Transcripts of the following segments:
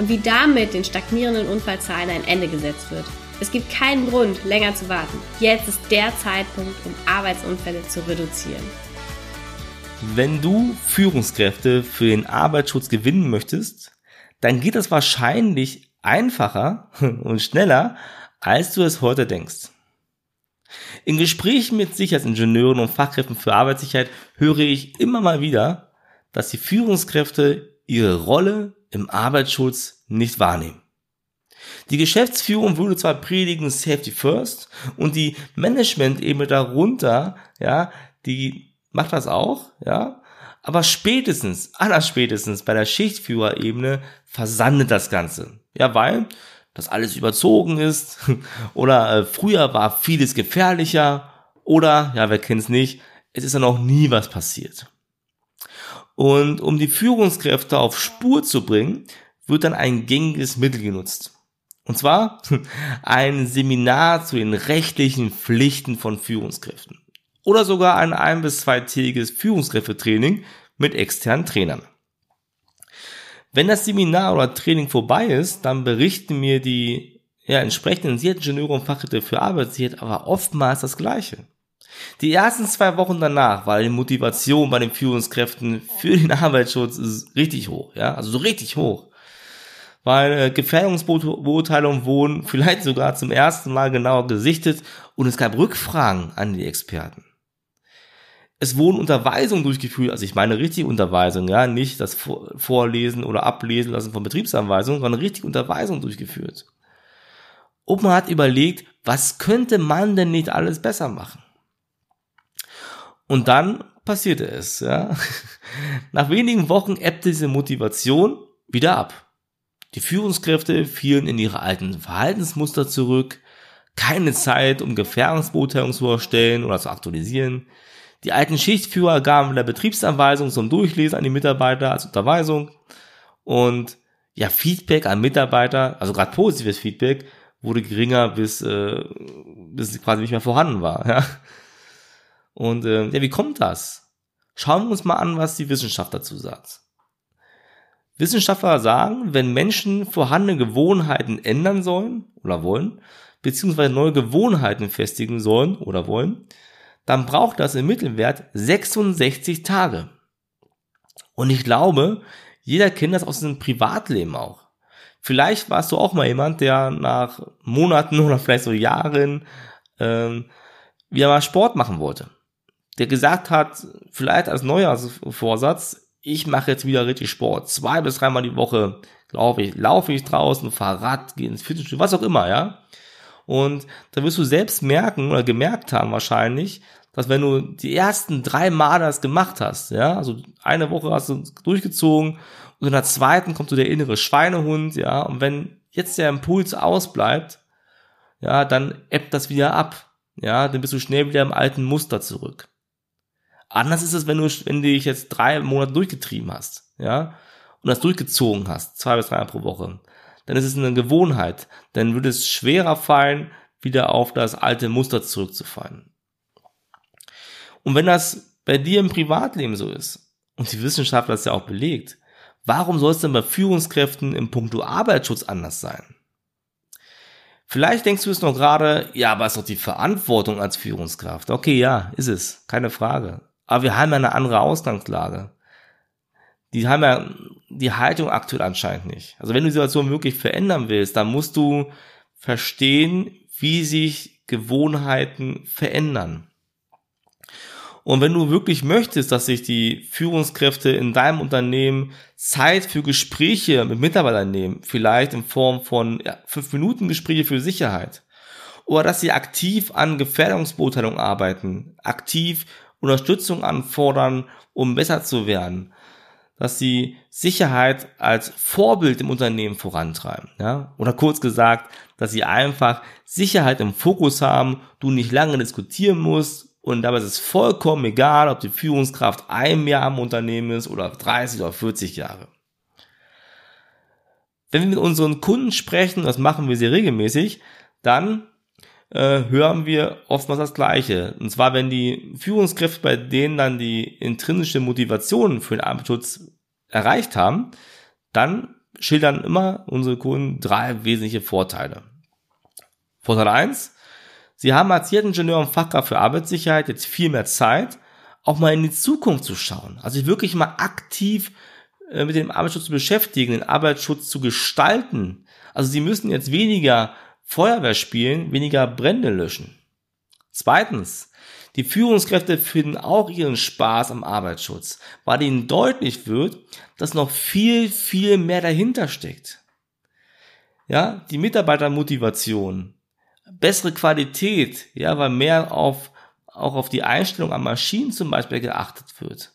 und wie damit den stagnierenden Unfallzahlen ein Ende gesetzt wird. Es gibt keinen Grund, länger zu warten. Jetzt ist der Zeitpunkt, um Arbeitsunfälle zu reduzieren. Wenn du Führungskräfte für den Arbeitsschutz gewinnen möchtest, dann geht es wahrscheinlich einfacher und schneller, als du es heute denkst. In Gesprächen mit Sicherheitsingenieuren und Fachkräften für Arbeitssicherheit höre ich immer mal wieder, dass die Führungskräfte ihre Rolle im Arbeitsschutz nicht wahrnehmen. Die Geschäftsführung würde zwar predigen Safety First und die Management-Ebene darunter, ja, die macht das auch, ja, aber spätestens, allerspätestens bei der Schichtführerebene versandet das Ganze. Ja, weil das alles überzogen ist oder äh, früher war vieles gefährlicher oder, ja, wer kennt's nicht, es ist ja noch nie was passiert. Und um die Führungskräfte auf Spur zu bringen, wird dann ein gängiges Mittel genutzt. Und zwar ein Seminar zu den rechtlichen Pflichten von Führungskräften. Oder sogar ein ein- bis zweitägiges Führungskräftetraining mit externen Trainern. Wenn das Seminar oder Training vorbei ist, dann berichten mir die ja, entsprechenden Sicherheitsingenieure und Fachkräfte für Arbeitssicherheit aber oftmals das Gleiche. Die ersten zwei Wochen danach war die Motivation bei den Führungskräften für den Arbeitsschutz richtig hoch, ja, also so richtig hoch. Weil äh, Gefährdungsbeurteilungen wurden vielleicht sogar zum ersten Mal genauer gesichtet und es gab Rückfragen an die Experten. Es wurden Unterweisungen durchgeführt, also ich meine richtige Unterweisungen, ja, nicht das Vorlesen oder Ablesen lassen von Betriebsanweisungen, sondern richtig Unterweisungen durchgeführt. Und man hat überlegt, was könnte man denn nicht alles besser machen? Und dann passierte es, ja. Nach wenigen Wochen ebbte diese Motivation wieder ab. Die Führungskräfte fielen in ihre alten Verhaltensmuster zurück, keine Zeit, um Gefährdungsbeurteilungen zu erstellen oder zu aktualisieren. Die alten Schichtführer gaben der Betriebsanweisung zum Durchlesen an die Mitarbeiter als Unterweisung und ja, Feedback an Mitarbeiter, also gerade positives Feedback, wurde geringer, bis, äh, bis es quasi nicht mehr vorhanden war. Ja? Und äh, ja, wie kommt das? Schauen wir uns mal an, was die Wissenschaft dazu sagt. Wissenschaftler sagen, wenn Menschen vorhandene Gewohnheiten ändern sollen oder wollen, beziehungsweise neue Gewohnheiten festigen sollen oder wollen, dann braucht das im Mittelwert 66 Tage. Und ich glaube, jeder kennt das aus seinem Privatleben auch. Vielleicht warst du auch mal jemand, der nach Monaten oder vielleicht so Jahren ähm, wieder mal Sport machen wollte der gesagt hat, vielleicht als Neujahrsvorsatz, ich mache jetzt wieder richtig Sport. Zwei bis dreimal die Woche laufe ich, laufe ich draußen, fahre Rad, gehe ins Fitnessstudio, was auch immer, ja. Und da wirst du selbst merken oder gemerkt haben wahrscheinlich, dass wenn du die ersten drei Male das gemacht hast, ja, also eine Woche hast du durchgezogen und in der zweiten kommt so der innere Schweinehund, ja, und wenn jetzt der Impuls ausbleibt, ja, dann ebbt das wieder ab, ja, dann bist du schnell wieder im alten Muster zurück. Anders ist es, wenn du, wenn du dich jetzt drei Monate durchgetrieben hast, ja, und das durchgezogen hast, zwei bis drei pro Woche, dann ist es eine Gewohnheit. Dann würde es schwerer fallen, wieder auf das alte Muster zurückzufallen. Und wenn das bei dir im Privatleben so ist, und die Wissenschaft hat das ja auch belegt, warum soll es denn bei Führungskräften im Punkto Arbeitsschutz anders sein? Vielleicht denkst du es noch gerade, ja, aber es ist doch die Verantwortung als Führungskraft. Okay, ja, ist es, keine Frage. Aber wir haben ja eine andere Ausgangslage. Die haben ja die Haltung aktuell anscheinend nicht. Also wenn du die Situation wirklich verändern willst, dann musst du verstehen, wie sich Gewohnheiten verändern. Und wenn du wirklich möchtest, dass sich die Führungskräfte in deinem Unternehmen Zeit für Gespräche mit Mitarbeitern nehmen, vielleicht in Form von ja, fünf Minuten Gespräche für Sicherheit, oder dass sie aktiv an dass sie Sicherheit als Vorbild im Unternehmen vorantreiben. Ja? Oder kurz gesagt, dass sie einfach Sicherheit im Fokus haben, du nicht lange diskutieren musst und dabei ist es vollkommen egal, ob die Führungskraft ein Jahr am Unternehmen ist oder 30 oder 40 Jahre. Wenn wir mit unseren Kunden sprechen, das machen wir sehr regelmäßig, dann äh, hören wir oftmals das Gleiche. Und zwar, wenn die Führungskräfte bei denen dann die intrinsische Motivation für den Arbeitsschutz erreicht haben, dann schildern immer unsere Kunden drei wesentliche Vorteile. Vorteil eins: Sie haben als Ingenieur und Fachkraft für Arbeitssicherheit jetzt viel mehr Zeit, auch mal in die Zukunft zu schauen. Also wirklich mal aktiv äh, mit dem Arbeitsschutz zu beschäftigen, den Arbeitsschutz zu gestalten. Also Sie müssen jetzt weniger Feuerwehr spielen, weniger Brände löschen. Zweitens, die Führungskräfte finden auch ihren Spaß am Arbeitsschutz, weil ihnen deutlich wird, dass noch viel, viel mehr dahinter steckt. Ja, die Mitarbeitermotivation, bessere Qualität, ja, weil mehr auf, auch auf die Einstellung an Maschinen zum Beispiel geachtet wird.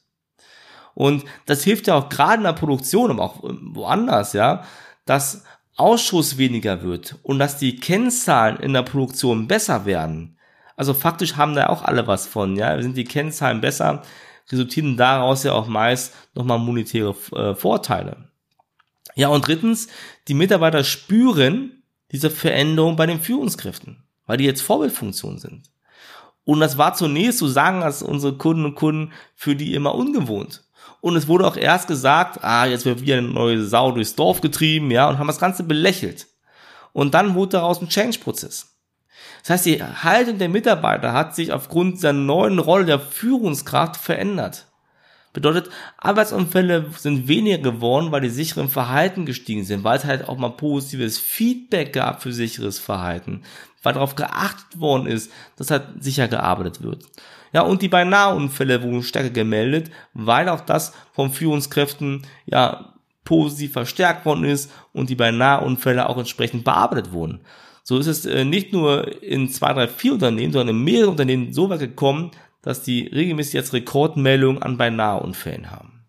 Und das hilft ja auch gerade in der Produktion, aber auch woanders, ja, dass Ausschuss weniger wird und dass die Kennzahlen in der Produktion besser werden. Also faktisch haben da auch alle was von, ja. Sind die Kennzahlen besser, resultieren daraus ja auch meist nochmal monetäre äh, Vorteile. Ja, und drittens, die Mitarbeiter spüren diese Veränderung bei den Führungskräften, weil die jetzt Vorbildfunktion sind. Und das war zunächst, so sagen das unsere Kunden und Kunden, für die immer ungewohnt. Und es wurde auch erst gesagt, ah, jetzt wird wieder eine neue Sau durchs Dorf getrieben, ja, und haben das Ganze belächelt. Und dann wurde daraus ein Change-Prozess. Das heißt, die Haltung der Mitarbeiter hat sich aufgrund dieser neuen Rolle der Führungskraft verändert. Bedeutet, Arbeitsunfälle sind weniger geworden, weil die sicheren Verhalten gestiegen sind, weil es halt auch mal positives Feedback gab für sicheres Verhalten, weil darauf geachtet worden ist, dass halt sicher gearbeitet wird. Ja, und die Beinaheunfälle wurden stärker gemeldet, weil auch das von Führungskräften ja positiv verstärkt worden ist und die Beinaheunfälle auch entsprechend bearbeitet wurden. So ist es äh, nicht nur in zwei, drei, vier Unternehmen, sondern in mehreren Unternehmen so weit gekommen, dass die regelmäßig jetzt Rekordmeldungen an Beinaheunfällen haben.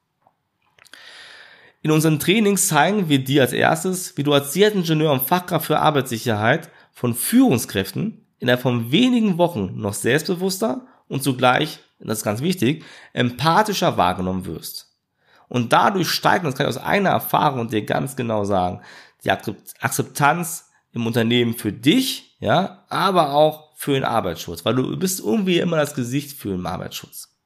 In unseren Trainings zeigen wir dir als erstes, wie du als Sicherheitsingenieur und Fachkraft für Arbeitssicherheit von Führungskräften innerhalb von wenigen Wochen noch selbstbewusster und zugleich, das ist ganz wichtig, empathischer wahrgenommen wirst. Und dadurch steigt, das kann ich aus einer Erfahrung dir ganz genau sagen, die Akzeptanz im Unternehmen für dich, ja, aber auch für den Arbeitsschutz, weil du bist irgendwie immer das Gesicht für den Arbeitsschutz.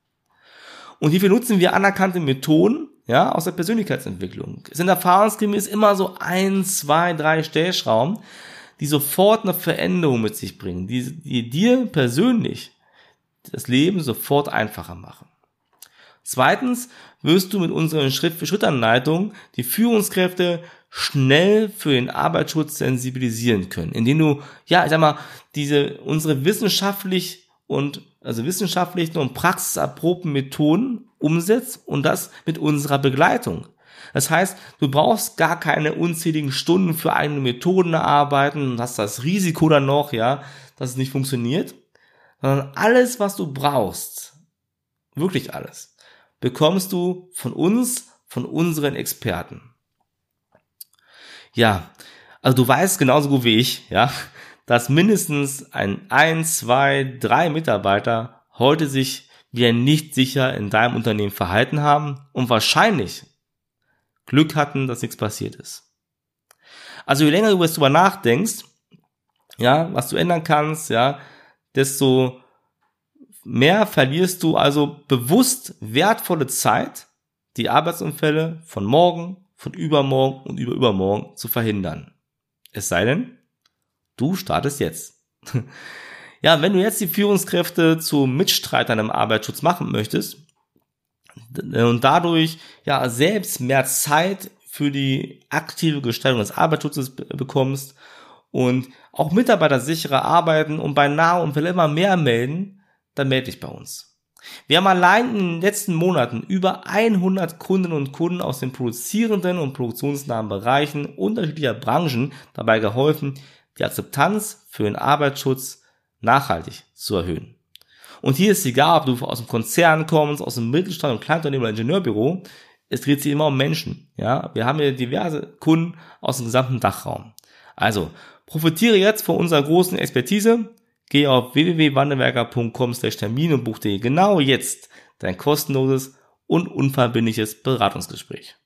Und hierfür nutzen wir anerkannte Methoden, ja, aus der Persönlichkeitsentwicklung. Es sind erfahrungsgemäß immer so ein, zwei, drei Stellschrauben, die sofort eine Veränderung mit sich bringen, die, die dir persönlich das Leben sofort einfacher machen. Zweitens wirst du mit unseren Schritt-für-Schritt-Anleitungen die Führungskräfte schnell für den Arbeitsschutz sensibilisieren können, indem du, ja, ich sag mal, diese, unsere wissenschaftlich und, also wissenschaftlichen und praxiserprobten Methoden umsetzt und das mit unserer Begleitung. Das heißt, du brauchst gar keine unzähligen Stunden für eigene Methoden erarbeiten und hast das Risiko dann noch, ja, dass es nicht funktioniert, sondern alles, was du brauchst, wirklich alles, bekommst du von uns, von unseren Experten. Ja, also du weißt genauso gut wie ich, ja, dass mindestens ein, ein, zwei, drei Mitarbeiter heute sich wie nicht sicher in deinem Unternehmen verhalten haben und wahrscheinlich Glück hatten, dass nichts passiert ist. Also je länger du darüber nachdenkst, ja, was du ändern kannst, ja, desto mehr verlierst du also bewusst wertvolle Zeit, die Arbeitsunfälle von morgen, von übermorgen und über übermorgen zu verhindern. Es sei denn, du startest jetzt. ja, wenn du jetzt die Führungskräfte zu Mitstreitern im Arbeitsschutz machen möchtest und dadurch ja selbst mehr Zeit für die aktive Gestaltung des Arbeitsschutzes bekommst und auch Mitarbeiter sicherer arbeiten und bei Nahunfällen immer mehr melden, dann melde dich bei uns. Wir haben allein in den letzten Monaten über 100 Kunden und Kunden aus den produzierenden und produktionsnahen Bereichen unterschiedlicher Branchen dabei geholfen, die Akzeptanz für den Arbeitsschutz nachhaltig zu erhöhen. Und hier ist egal, ob du aus dem Konzern kommst, aus dem Mittelstand, einem Kleinunternehmen oder Ingenieurbüro, es dreht sich immer um Menschen. Ja, wir haben hier diverse Kunden aus dem gesamten Dachraum. Also, profitiere jetzt von unserer großen Expertise. Geh auf www.wandelwerker.com/termin und buch dir genau jetzt dein kostenloses und unverbindliches Beratungsgespräch.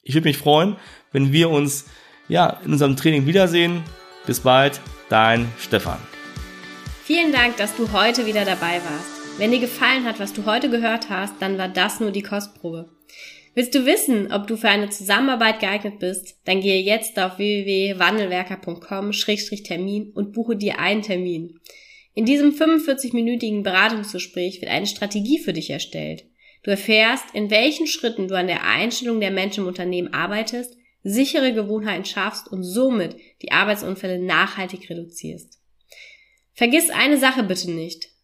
Ich würde mich freuen, wenn wir uns ja in unserem Training wiedersehen. Bis bald, dein Stefan. Vielen Dank, dass du heute wieder dabei warst. Wenn dir gefallen hat, was du heute gehört hast, dann war das nur die Kostprobe. Willst du wissen, ob du für eine Zusammenarbeit geeignet bist? Dann gehe jetzt auf www.wandelwerker.com-termin und buche dir einen Termin. In diesem 45-minütigen Beratungsgespräch wird eine Strategie für dich erstellt. Du erfährst, in welchen Schritten du an der Einstellung der Menschen im Unternehmen arbeitest, sichere Gewohnheiten schaffst und somit die Arbeitsunfälle nachhaltig reduzierst. Vergiss eine Sache bitte nicht.